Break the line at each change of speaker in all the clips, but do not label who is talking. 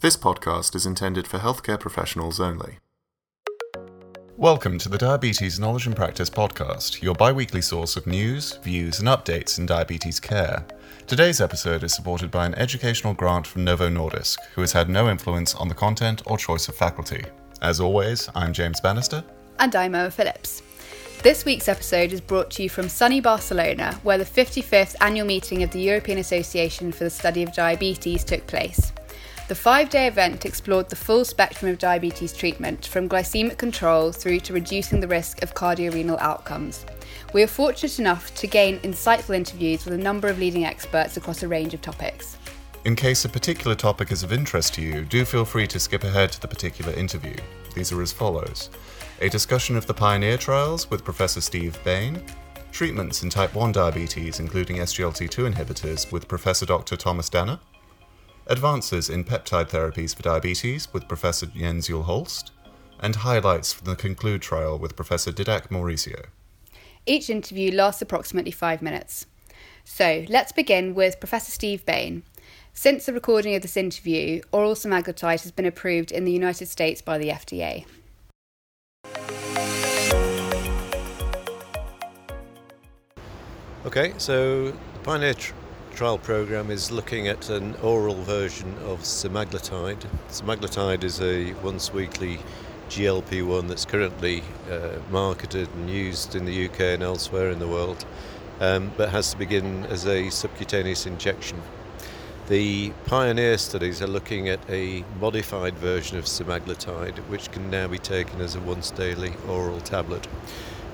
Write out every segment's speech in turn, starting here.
This podcast is intended for healthcare professionals only.
Welcome to the Diabetes Knowledge and Practice podcast, your bi weekly source of news, views, and updates in diabetes care. Today's episode is supported by an educational grant from Novo Nordisk, who has had no influence on the content or choice of faculty. As always, I'm James Bannister.
And I'm Emma Phillips. This week's episode is brought to you from sunny Barcelona, where the 55th annual meeting of the European Association for the Study of Diabetes took place. The five day event explored the full spectrum of diabetes treatment, from glycemic control through to reducing the risk of cardiorenal outcomes. We are fortunate enough to gain insightful interviews with a number of leading experts across a range of topics.
In case a particular topic is of interest to you, do feel free to skip ahead to the particular interview. These are as follows a discussion of the Pioneer trials with Professor Steve Bain, treatments in type 1 diabetes, including SGLT2 inhibitors, with Professor Dr. Thomas Danne, advances in peptide therapies for diabetes with Professor Jens Juul Holst, and highlights from the Conclude trial with Professor Didac Mauricio.
Each interview lasts approximately five minutes. So let's begin with Professor Steve Bain. Since the recording of this interview, oral semaglutide has been approved in the United States by the FDA.
Okay, so the Pioneer tr- trial program is looking at an oral version of semaglutide. Semaglutide is a once weekly GLP 1 that's currently uh, marketed and used in the UK and elsewhere in the world, um, but has to begin as a subcutaneous injection. The pioneer studies are looking at a modified version of semaglutide, which can now be taken as a once daily oral tablet.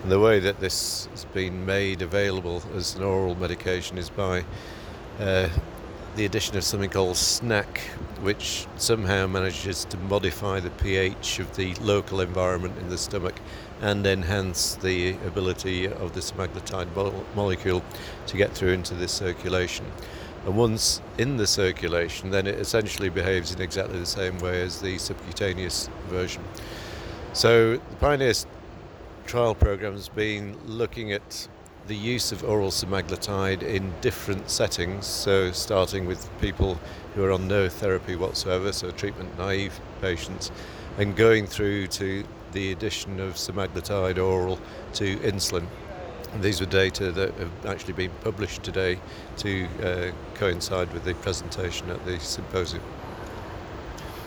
And the way that this has been made available as an oral medication is by the addition of something called SNAC, which somehow manages to modify the pH of the local environment in the stomach and enhance the ability of the semaglutide molecule to get through into the circulation. And once in the circulation, then it essentially behaves in exactly the same way as the subcutaneous version. So the Pioneer trial program has been looking at the use of oral semaglutide in different settings. So, starting with people who are on no therapy whatsoever, so treatment naive patients, and going through to the addition of semaglutide oral to insulin. these were data that have actually been published today to uh, coincide with the presentation at the symposium.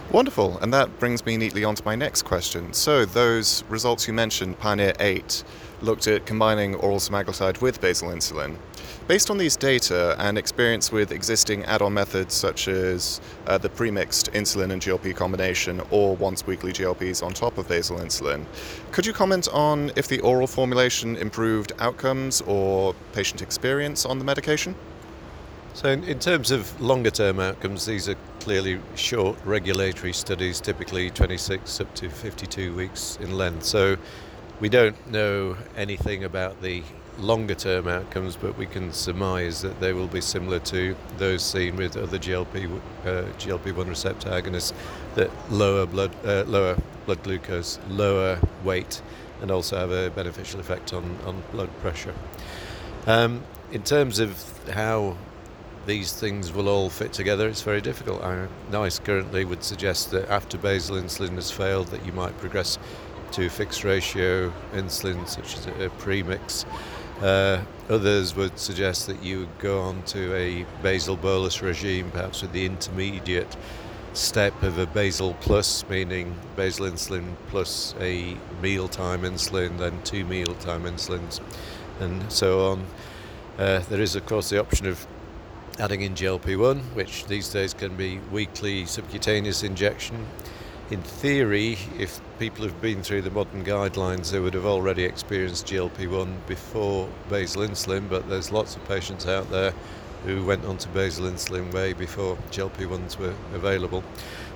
Wonderful, and that brings me neatly on to my next question. So, those results you mentioned, Pioneer 8, looked at combining oral semaglutide with basal insulin. Based on these data and experience with existing add on methods such as uh, the premixed insulin and GLP combination or once weekly GLPs on top of basal insulin, could you comment on if the oral formulation improved outcomes or patient experience on the medication?
So, in, in terms of longer term outcomes, these are clearly short regulatory studies, typically 26 up to 52 weeks in length. So, we don't know anything about the longer term outcomes, but we can surmise that they will be similar to those seen with other GLP uh, GLP-1 receptor agonists that lower blood uh, lower blood glucose, lower weight, and also have a beneficial effect on, on blood pressure. Um, in terms of how these things will all fit together, it's very difficult. I, NICE currently would suggest that after basal insulin has failed, that you might progress to fixed ratio insulin, such as a premix. Uh, others would suggest that you go on to a basal bolus regime, perhaps with the intermediate step of a basal plus, meaning basal insulin plus a mealtime insulin, then two mealtime insulins, and so on. Uh, there is, of course, the option of adding in GLP 1, which these days can be weekly subcutaneous injection in theory, if people have been through the modern guidelines, they would have already experienced GLP-1 before basal insulin, but there's lots of patients out there who went on to basal insulin way before GLP-1s were available.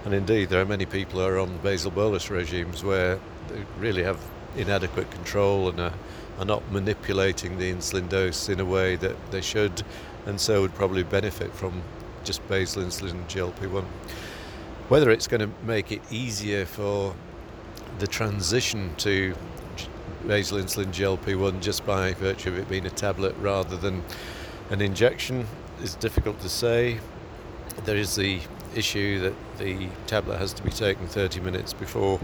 And indeed, there are many people who are on basal bolus regimes where they really have inadequate control and are, are not manipulating the insulin dose in a way that they should, and so would probably benefit from just basal insulin and GLP-1. Whether it's going to make it easier for the transition to basal insulin GLP-1 just by virtue of it being a tablet rather than an injection is difficult to say. There is the issue that the tablet has to be taken 30 minutes before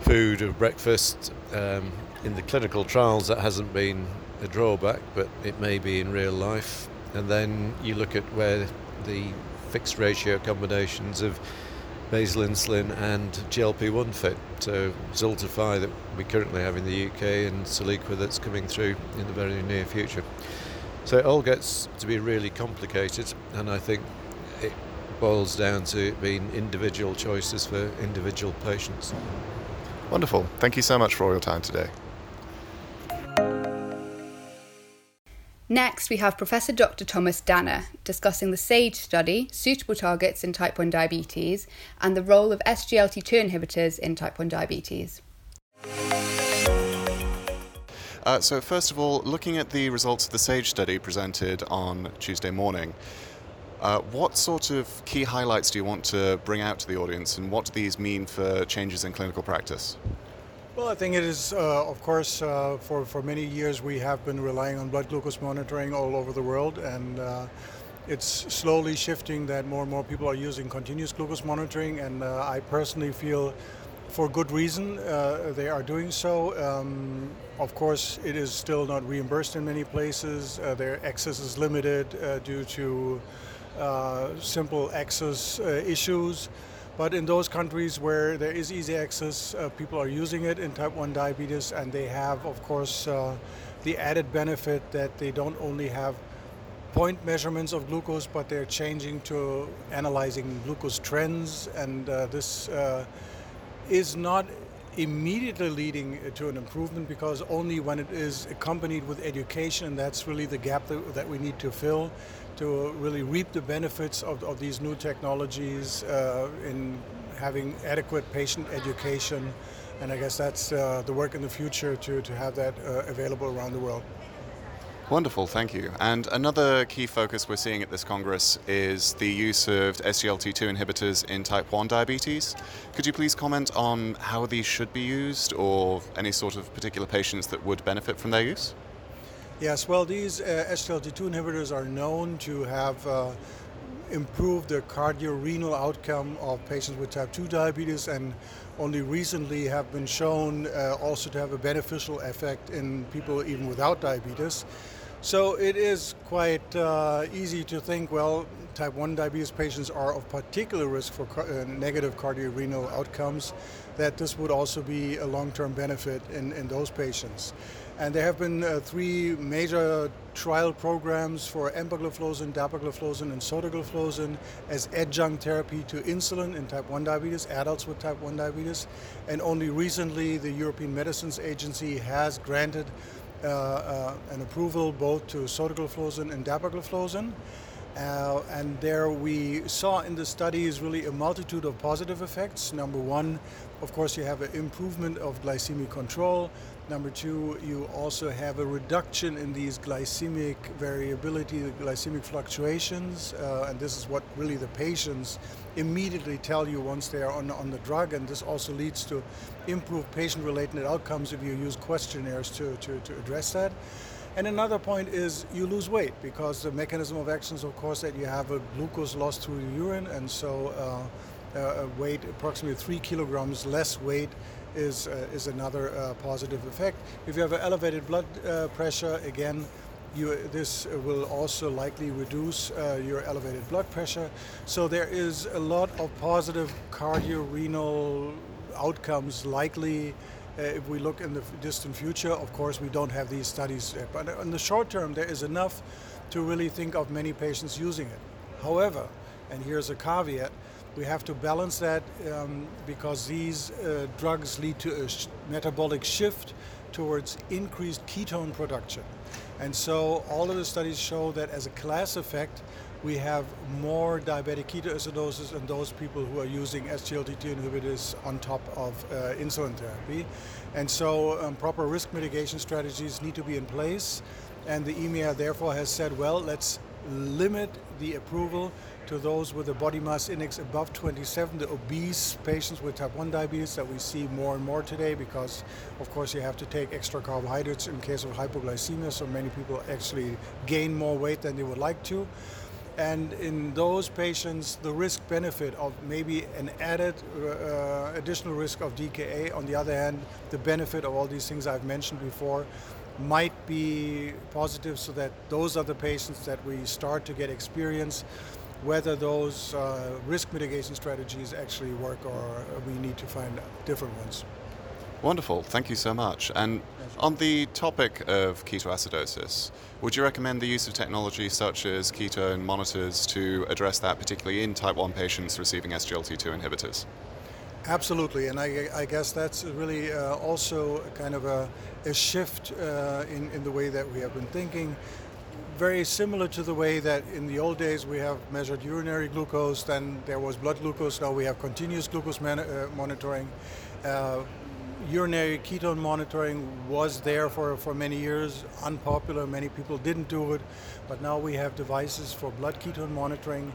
food or breakfast. Um, in the clinical trials, that hasn't been a drawback, but it may be in real life. And then you look at where the fixed ratio combinations of basal insulin and GLP-1 fit. So Xultophy that we currently have in the UK and Soliqua that's coming through in the very near future. So it all gets to be really complicated, and I think it boils down to it being individual choices for individual patients.
Wonderful. Thank you so much for all your time today.
Next, we have Professor Dr. Thomas Danne discussing the SAGE study, suitable targets in type 1 diabetes, and the role of SGLT2 inhibitors in type 1 diabetes.
Uh, so, first of all, looking at the results of the SAGE study presented on Tuesday morning, uh, what sort of key highlights do you want to bring out to the audience, and what do these mean for changes in clinical practice?
Well, I think it is, uh, of course, uh, for, for many years we have been relying on blood glucose monitoring all over the world, and uh, it's slowly shifting that more and more people are using continuous glucose monitoring, and uh, I personally feel for good reason uh, they are doing so. Um, of course, it is still not reimbursed in many places. Uh, their access is limited due to simple access issues. But in those countries where there is easy access, uh, people are using it in type 1 diabetes, and they have, of course, uh, the added benefit that they don't only have point measurements of glucose, but they're changing to analyzing glucose trends, and uh, this uh, is not immediately leading to an improvement because only when it is accompanied with education, and that's really the gap that, that we need to fill to really reap the benefits of, of these new technologies uh, in having adequate patient education. And I guess that's uh, the work in the future to, to have that uh, available around the world.
Wonderful, thank you. And another key focus we're seeing at this Congress is the use of SGLT2 inhibitors in type 1 diabetes. Could you please comment on how these should be used or any sort of particular patients that would benefit from their use?
Yes, well, these uh, SGLT2 inhibitors are known to have uh, improved the cardiorenal outcome of patients with type 2 diabetes and only recently have been shown uh, also to have a beneficial effect in people even without diabetes. So it is quite uh, easy to think, well, type 1 diabetes patients are of particular risk for uh, negative cardiorenal outcomes, that this would also be a long term benefit in, in those patients. And there have been uh, three major trial programs for empagliflozin, dapagliflozin, and sotagliflozin as adjunct therapy to insulin in type 1 diabetes, adults with type 1 diabetes. And only recently, the European Medicines Agency has granted uh, uh, an approval both to sotagliflozin and dapagliflozin. Uh, and there we saw in the studies really a multitude of positive effects. Number one, of course, you have an improvement of glycemic control. Number two, you also have a reduction in these glycemic variability, the glycemic fluctuations, uh, and this is what really the patients immediately tell you once they are on, on the drug, and this also leads to improved patient-related outcomes if you use questionnaires to, to, to address that. And another point is you lose weight because the mechanism of action is, of course, that you have a glucose loss through the urine, and so uh, uh, weight approximately three kilograms less weight is, uh, is another uh, positive effect. If you have an elevated blood uh, pressure, again, you, this will also likely reduce uh, your elevated blood pressure. So there is a lot of positive cardiorenal outcomes likely if we look in the distant future. Of course, we don't have these studies yet, but in the short term, there is enough to really think of many patients using it. However, and here's a caveat, we have to balance that um, because these uh, drugs lead to a sh- metabolic shift towards increased ketone production. And so all of the studies show that as a class effect, we have more diabetic ketoacidosis in those people who are using SGLT2 inhibitors on top of uh, insulin therapy. And so um, proper risk mitigation strategies need to be in place. And the EMEA therefore has said, well, let's limit the approval to those with a body mass index above 27, the obese patients with type 1 diabetes that we see more and more today because, of course, you have to take extra carbohydrates in case of hypoglycemia, so many people actually gain more weight than they would like to. And in those patients, the risk benefit of maybe an added uh, additional risk of DKA, on the other hand, the benefit of all these things I've mentioned before might be positive so that those are the patients that we start to get experience whether those uh, risk mitigation strategies actually work or we need to find different ones.
Wonderful, thank you so much. And on the topic of ketoacidosis, would you recommend the use of technology such as ketone monitors to address that, particularly in type 1 patients receiving SGLT2 inhibitors?
Absolutely, and I, I guess that's really uh, also kind of a, a shift uh, in, in the way that we have been thinking. Very similar to the way that in the old days we have measured urinary glucose, then there was blood glucose, now we have continuous glucose man- uh, monitoring. Uh, urinary ketone monitoring was there for, for many years, unpopular, many people didn't do it, but now we have devices for blood ketone monitoring.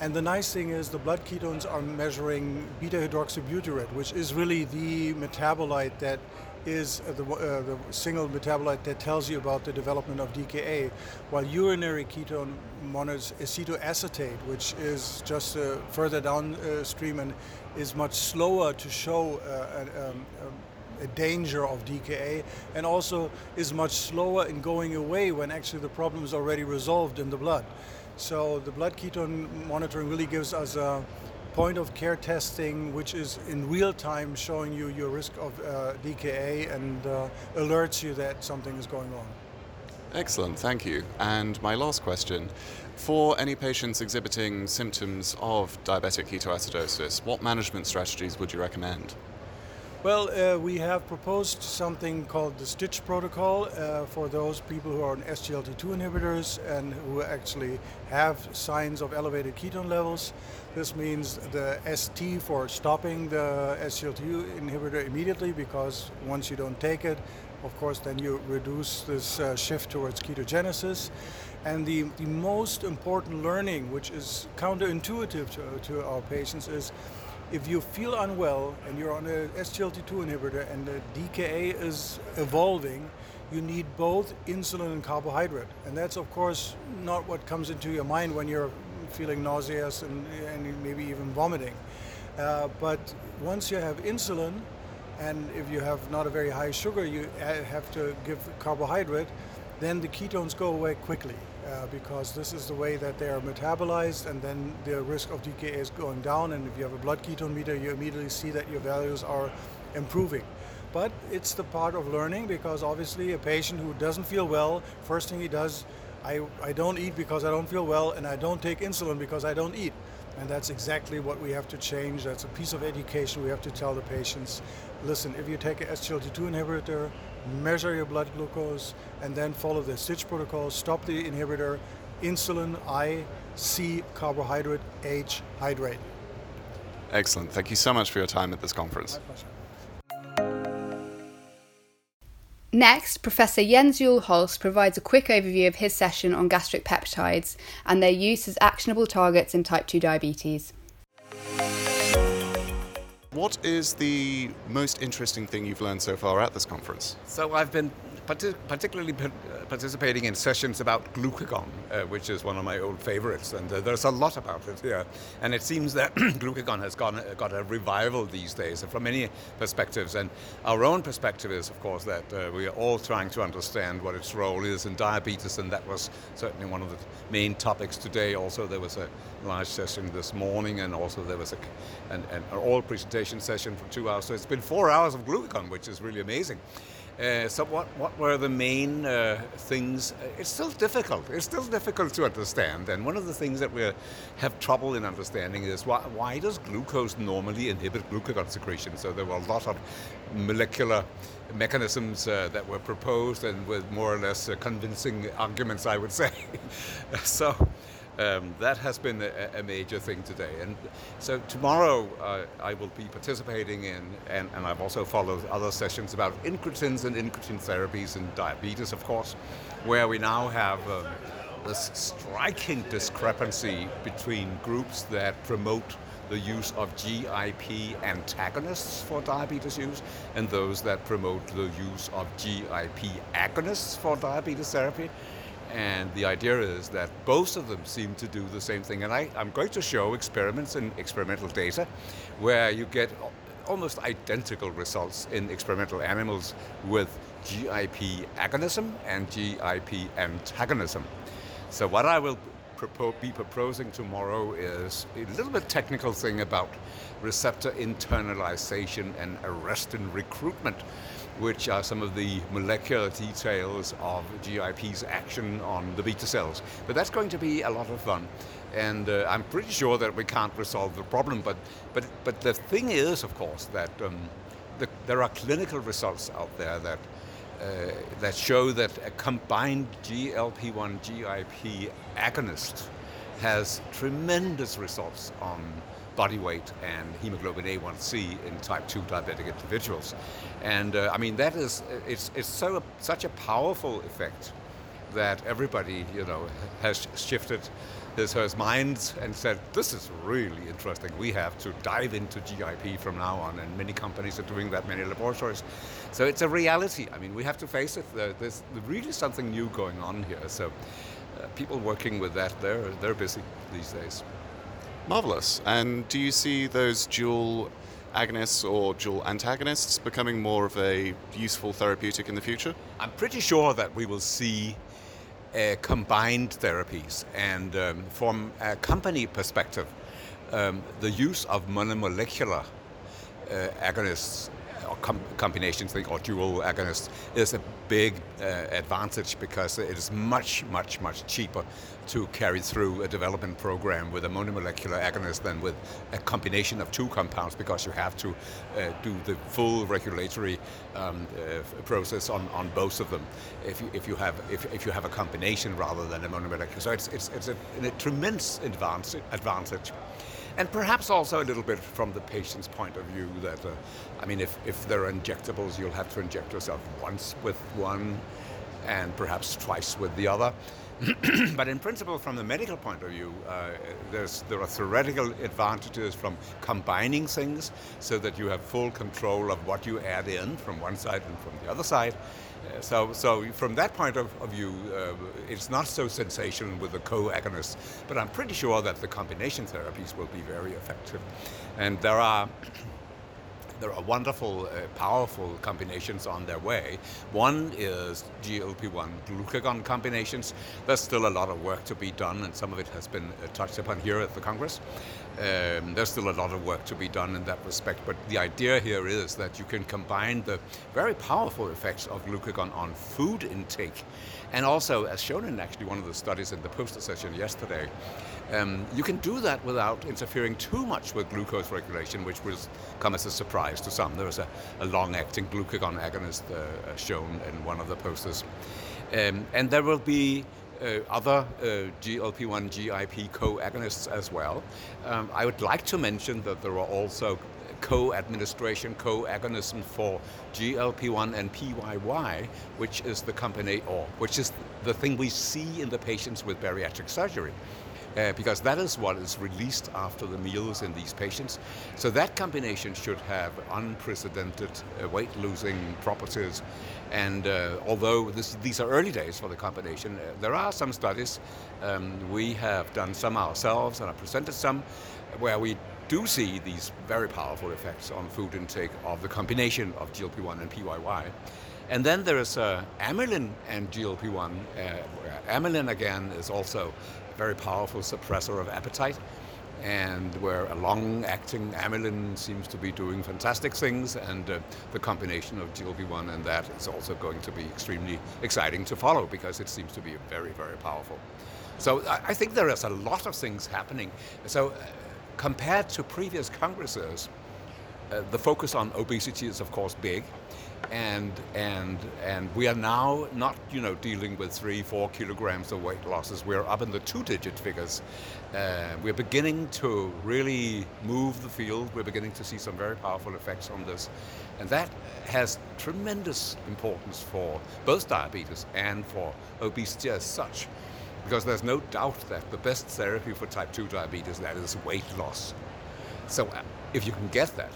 And the nice thing is the blood ketones are measuring beta hydroxybutyrate, which is really the metabolite that is the, uh, the single metabolite that tells you about the development of DKA, while urinary ketone monitors acetoacetate, which is just uh, further downstream and is much slower to show uh, um, um, danger of DKA and also is much slower in going away when actually the problem is already resolved in the blood. So the blood ketone monitoring really gives us a point of care testing which is in real time showing you your risk of uh, DKA and uh, alerts you that something is going on.
Excellent, thank you. And my last question for any patients exhibiting symptoms of diabetic ketoacidosis, what management strategies would you recommend?
Well, uh, we have proposed something called the STITCH protocol uh, for those people who are on SGLT2 inhibitors and who actually have signs of elevated ketone levels. This means the ST for stopping the SGLT2 inhibitor immediately because once you don't take it, of course, then you reduce this uh, shift towards ketogenesis. And the, the most important learning, which is counterintuitive to, to our patients, is if you feel unwell and you're on a SGLT2 inhibitor and the DKA is evolving, you need both insulin and carbohydrate. And that's, of course, not what comes into your mind when you're feeling nauseous and, and maybe even vomiting. Uh, but once you have insulin, and if you have not a very high sugar, you have to give carbohydrate, then the ketones go away quickly uh, because this is the way that they are metabolized and then the risk of DKA is going down and if you have a blood ketone meter you immediately see that your values are improving. But it's the part of learning because obviously a patient who doesn't feel well, first thing he does, I, I don't eat because I don't feel well and I don't take insulin because I don't eat. And that's exactly what we have to change. That's a piece of education we have to tell the patients. Listen, if you take a SGLT2 inhibitor, measure your blood glucose, and then follow the STITCH protocol, stop the inhibitor, insulin, I, C, carbohydrate, H, hydrate.
Excellent. Thank you so much for your time at this conference.
Next, Professor Jens Juul Holst provides a quick overview of his session on gastric peptides and their use as actionable targets in type 2 diabetes.
What is the most interesting thing you've learned so far at this conference?
So I've been particularly participating in sessions about glucagon, uh, which is one of my old favorites, and uh, there's a lot about it here. And it seems that glucagon has gone, uh, got a revival these days from many perspectives. And our own perspective is, of course, that uh, we are all trying to understand what its role is in diabetes, and that was certainly one of the main topics today. Also, there was a large session this morning, and also there was a, an, an all presentation session for two hours. So it's been four hours of glucagon, which is really amazing. Uh, so what, what were the main uh, things? It's still difficult. It's still difficult to understand. And one of the things that we have trouble in understanding is why, why does glucose normally inhibit glucagon secretion? So there were a lot of molecular mechanisms uh, that were proposed and with more or less uh, convincing arguments, I would say. so um, that has been a, a, major thing today. And so tomorrow uh, I will be participating in, and, and, I've also followed other sessions about incretins and incretin therapies in diabetes, of course, where we now have um, this striking discrepancy between groups that promote the use of GIP antagonists for diabetes use and those that promote the use of GIP agonists for diabetes therapy. And the idea is that both of them seem to do the same thing. And I, I'm going to show experiments and experimental data where you get almost identical results in experimental animals with GIP agonism and GIP antagonism. So what I will be proposing tomorrow is a little bit technical thing about receptor internalization and arrestin recruitment, which are some of the molecular details of GIP's action on the beta cells. But that's going to be a lot of fun. And uh, I'm pretty sure that we can't resolve the problem. But, but, but the thing is, of course, that um, the, there are clinical results out there that uh, that show that a combined GLP-1 GIP agonist has tremendous results on body weight and hemoglobin A1C in type 2 diabetic individuals. And uh, I mean that is it's it's so such a powerful effect that everybody, you know, has shifted his her minds and said, "This is really interesting. We have to dive into GIP from now on." And many companies are doing that, many laboratories. So it's a reality. I mean, we have to face it. There's really something new going on here. So uh, people working with that, they're they're busy these days.
Marvelous. And do you see those dual agonists or dual antagonists becoming more of a useful therapeutic in the future?
I'm pretty sure that we will see uh, combined therapies. And um, from a company perspective, um, the use of monomolecular uh, agonists com- combinations or dual agonists is a big uh, advantage because it is much, much, much cheaper to carry through a development program with a monomolecular agonist than with a combination of two compounds because you have to uh, do the full regulatory um, uh, process on, on both of them if you, if you have if, if you have a combination rather than a monomolecular. So it's, it's, it's a, a tremendous advantage. advantage and perhaps also a little bit from the patient's point of view that, uh, I mean, if, if there are injectables, you'll have to inject yourself once with one and perhaps twice with the other. but in principle, from the medical point of view, uh, there are theoretical advantages from combining things so that you have full control of what you add in from one side and from the other side. Uh, so, so from that point of, of view, uh, it's not so sensational with the co-agonists, but I'm pretty sure that the combination therapies will be very effective. And there are there are wonderful, uh, powerful combinations on their way. One is GLP-1 glucagon combinations. There's still a lot of work to be done, and some of it has been uh, touched upon here at the Congress. Um, there's still a lot of work to be done in that respect, but the idea here is that you can combine the very powerful effects of glucagon on food intake, and also, as shown in actually one of the studies in the poster session yesterday, um, you can do that without interfering too much with glucose regulation, which will come as a surprise to some. There was a, a long-acting glucagon agonist uh, shown in one of the posters. Um, and there will be uh, other uh, GLP-1 GIP co-agonists as well. Um, I would like to mention that there are also co-administration, co-agonism for GLP-1 and PYY, which is the company, or which is the thing we see in the patients with bariatric surgery uh, because that is what is released after the meals in these patients. So that combination should have unprecedented uh, weight losing properties. And uh, although this, these are early days for the combination, uh, there are some studies. Um, we have done some ourselves and I presented some where we do see these very powerful effects on food intake of the combination of GLP-1 and PYY. And then there is uh, amylin and GLP-1. Uh, amylin again is also very powerful suppressor of appetite, and where a long-acting amylin seems to be doing fantastic things, and uh, the combination of GLP-1 and that is also going to be extremely exciting to follow because it seems to be very, very powerful. So I, I think there is a lot of things happening. So uh, compared to previous congresses, uh, the focus on obesity is of course big and and and we are now not you know dealing with three four kilograms of weight losses. We're up in the two digit figures. Uh, we're beginning to really move the field. We're beginning to see some very powerful effects on this. And that has tremendous importance for both diabetes and for obesity as such because there's no doubt that the best therapy for type 2 diabetes that is weight loss. So uh, if you can get that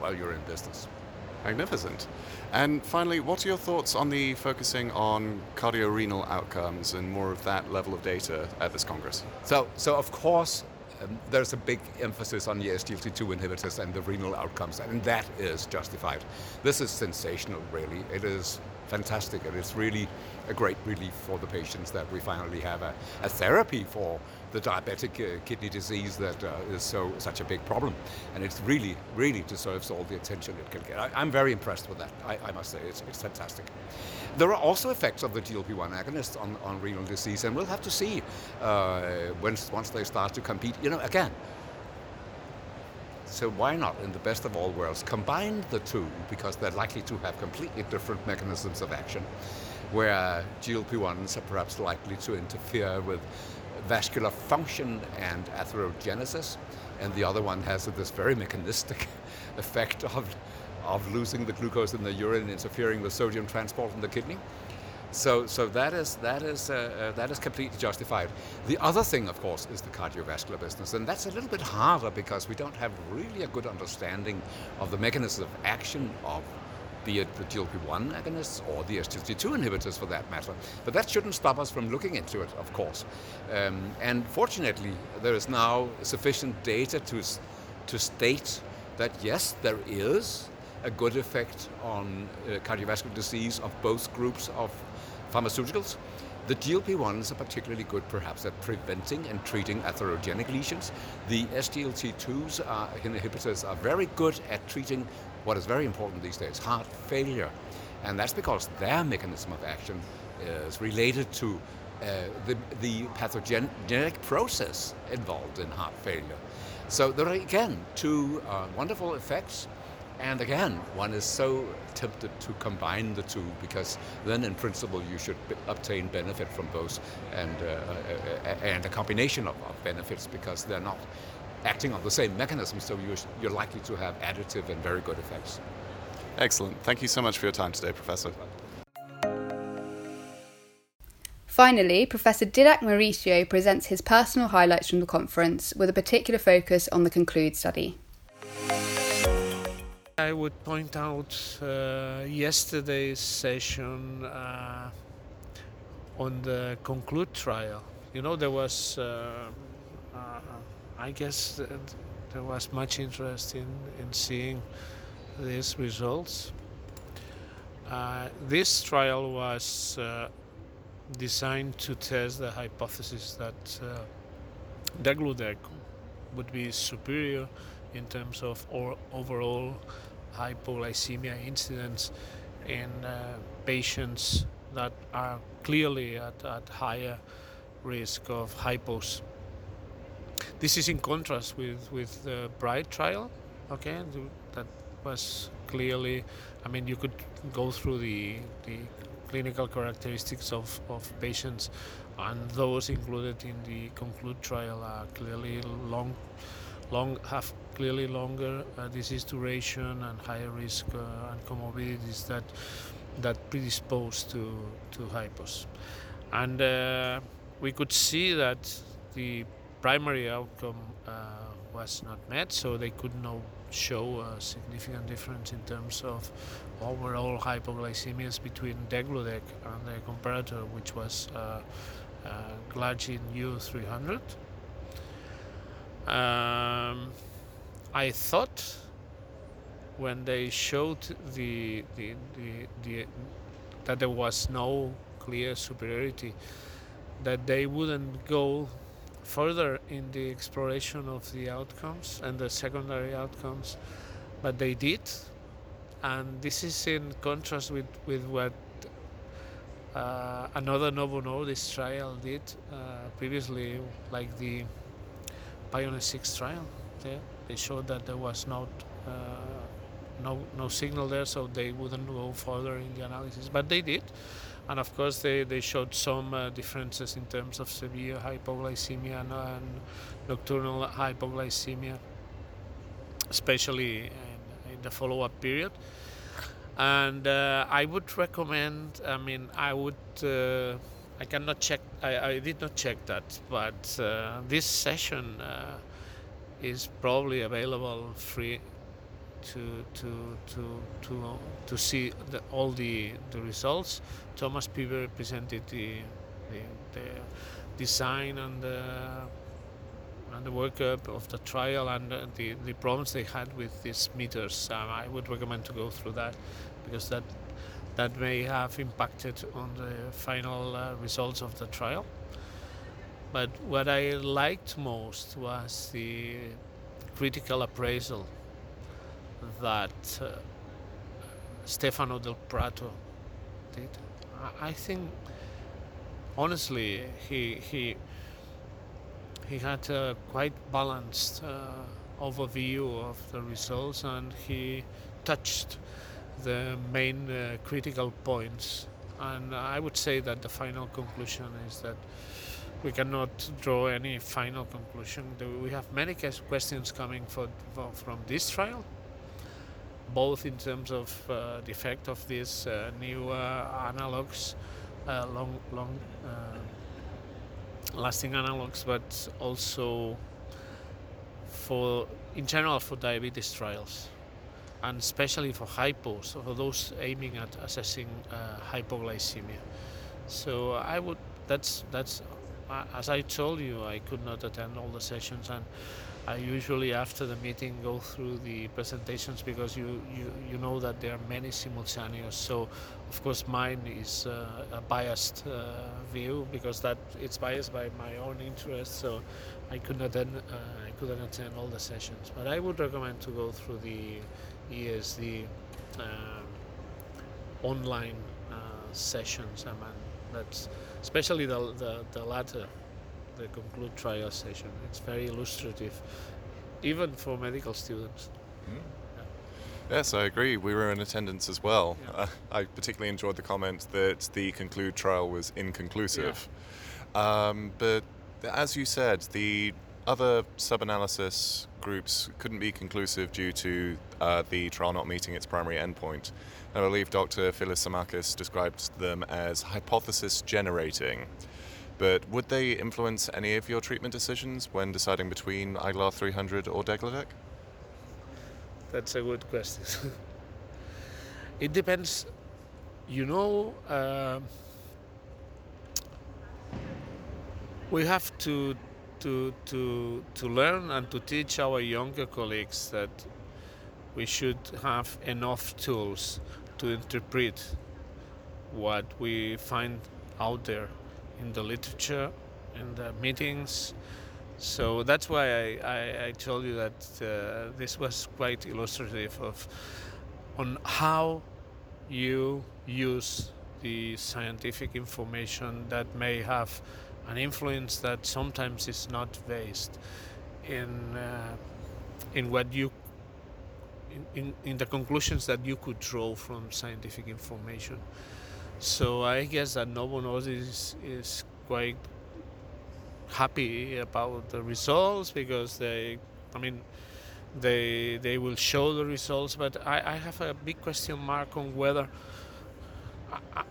well you're in business
Magnificent. And finally, what are your thoughts on the focusing on cardiorenal outcomes and more of that level of data at this Congress?
So, so of course, um, there's a big emphasis on the SGLT2 inhibitors and the renal outcomes, and that is justified. This is sensational, really. It is fantastic, and it's really a great relief for the patients that we finally have a, a therapy for the diabetic uh, kidney disease that uh, is so such a big problem, and it really, really deserves all the attention it can get. I, am very impressed with that. I, I must say, it's, it's, fantastic. There are also effects of the GLP-1 agonists on, on renal disease, and we'll have to see uh, once they start to compete. You know, again, so why not, in the best of all worlds, combine the two because they're likely to have completely different mechanisms of action, where GLP-1s are perhaps likely to interfere with vascular function and atherogenesis, and the other one has this very mechanistic effect of, of losing the glucose in the urine, interfering with sodium transport in the kidney. So, so that is that is uh, uh, that is completely justified. The other thing, of course, is the cardiovascular business, and that's a little bit harder because we don't have really a good understanding of the mechanism of action of be it the GLP-1 agonists or the SGLT2 inhibitors for that matter. But that shouldn't stop us from looking into it, of course. Um, and fortunately, there is now sufficient data to, to state that yes, there is a good effect on uh, cardiovascular disease of both groups of pharmaceuticals. The GLP-1s are particularly good perhaps at preventing and treating atherogenic lesions. The SGLT2s are, inhibitors are very good at treating what is very important these days, heart failure. And that's because their mechanism of action is related to uh, the, the pathogenic process involved in heart failure. So there are again two uh, wonderful effects and again, one is so tempted to combine the two because then, in principle, you should b- obtain benefit from both and, uh, uh, uh and a combination of, of, benefits because they're not acting on the same mechanism, so you're, you're likely to have additive and very good effects.
Excellent. Thank you so much for your time today, Professor.
Finally, Professor Didac Mauricio presents his personal highlights from the conference with a particular focus on the Conclude study.
I would point out uh, yesterday's session uh, on the conclude trial. You know, there was, uh, uh I guess, there was much interest in, in seeing these results. Uh, this trial was uh, designed to test the hypothesis that uh, degludec would be superior in terms of overall hypoglycemia incidence in uh, patients that are clearly at, at higher risk of hypos. This is in contrast with, with the BRIGHT trial, okay, that was clearly, I mean, you could go through the, the clinical characteristics of, of patients, and those included in the CONCLUDE trial are clearly long long, have clearly longer uh, disease duration and higher risk uh, and comorbidities that that predispose to to hypos, and uh, we could see that the primary outcome uh, was not met, so they could not show a significant difference in terms of overall hypoglycemias between degludec and the comparator, which was uh, uh, glargine U300. Um, I thought when they showed the, the, the, the, that there was no clear superiority, that they wouldn't go further in the exploration of the outcomes and the secondary outcomes, but they did. And this is in contrast with, with what uh, another Novo Nordisk trial did uh, previously, like the Pioneer 6 trial. There, they showed that there was not uh, no no signal there, so they wouldn't go further in the analysis. But they did, and of course they, they showed some uh, differences in terms of severe hypoglycemia and, and nocturnal hypoglycemia, especially in, in the follow-up period. And uh, I would recommend. I mean, I would uh, I cannot check. I, I did not check that, but uh, this session uh, is probably available free to to to to to see the, all the the results. Thomas Pieber presented the the, the design and the and the workup of the trial and the, the problems they had with these meters. Um, I would recommend to go through that because that that may have impacted on the final uh, results of the trial. But what I liked most was the critical appraisal that uh, Stefano del Prato did. I, think, honestly, he he he had a quite balanced uh, overview of the results, and he touched the main uh, critical points. And I would say that the final conclusion is that we cannot draw any final conclusion. We have many questions coming for, from this trial, both in terms of uh, the effect of these uh, new uh, analogs, uh, long, long uh, lasting analogs, but also for, in general, for diabetes trials and especially for hypos, for those aiming at assessing uh, hypoglycemia. So I would, that's, that's, uh, as I told you, I could not attend all the sessions and I usually after the meeting go through the presentations because you, you, you know that there are many simultaneous. So of course mine is uh, a biased uh, view because that it's biased by my own interest. So I could not attend, uh, I couldn't attend all the sessions. But I would recommend to go through the EASD um, online uh, sessions. I mean, that's especially the, the, the latter, the conclude trial session. It's very illustrative, even for medical students. Mm.
Yes, I agree. We were in attendance as well. Yeah. Uh, I particularly enjoyed the comment that the conclude trial was inconclusive. Yeah. Um, but as you said, the other sub-analysis groups couldn't be conclusive due to uh, the trial not meeting its primary endpoint. I believe Dr. Philis-Tsimikas described them as hypothesis generating. But would they influence any of your treatment decisions when deciding between IGLAR 300 or Degludec?
That's a good question. it depends. You know, uh, we have to to, to, to learn and to teach our younger colleagues that we should have enough tools to interpret what we find out there in the literature, in the meetings. So that's why I, I, I told you that uh, this was quite illustrative of on how you use the scientific information that may have an influence that sometimes is not based in uh, in what you in, in, in the conclusions that you could draw from scientific information. So I guess that Novo Nordisk is quite happy about the results because they, I mean, they they will show the results, but I, I have a big question mark on whether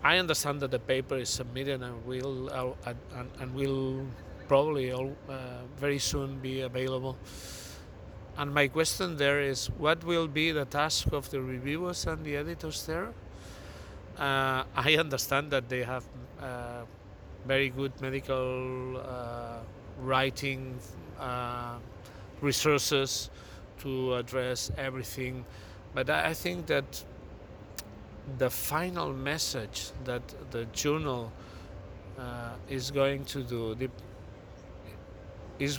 I understand that the paper is submitted and will uh, and, and, will probably all, uh, very soon be available. And my question there is, what will be the task of the reviewers and the editors there? Uh, I understand that they have uh, very good medical uh, writing uh, resources to address everything, but I think that the final message that the journal uh, is going to do the, is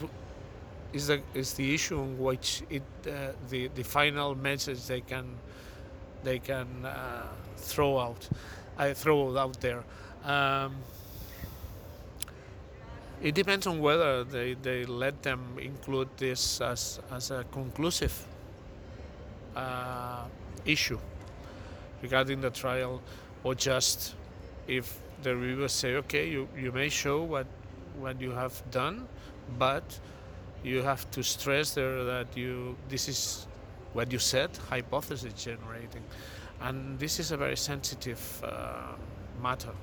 is the is the issue in which it uh, the the final message they can they can uh, throw out I throw out there. Um, it depends on whether they, they let them include this as, as a conclusive uh, issue regarding the trial, or just if the reviewers say, okay, you, you may show what what you have done, but you have to stress there that you this is what you said, hypothesis generating, and this is a very sensitive uh, matter.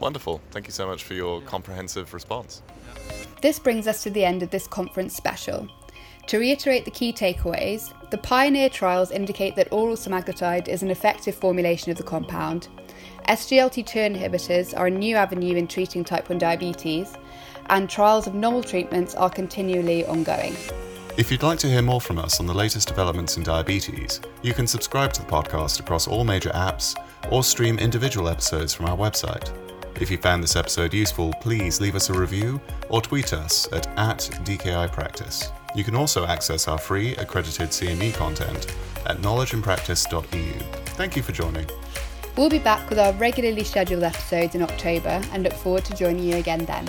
Wonderful. Thank you so much for your yeah. comprehensive response.
This brings us to the end of this conference special. To reiterate the key takeaways, the pioneer trials indicate that oral semaglutide is an effective formulation of the compound. SGLT2 inhibitors are a new avenue in treating type 1 diabetes, and trials of novel treatments are continually ongoing.
If you'd like to hear more from us on the latest developments in diabetes, you can subscribe to the podcast across all major apps or stream individual episodes from our website. If you found this episode useful, please leave us a review or tweet us at, at DKIPractice. You can also access our free accredited CME content at knowledgeandpractice.eu. Thank you for joining.
We'll be back with our regularly scheduled episodes in October and look forward to joining you again then.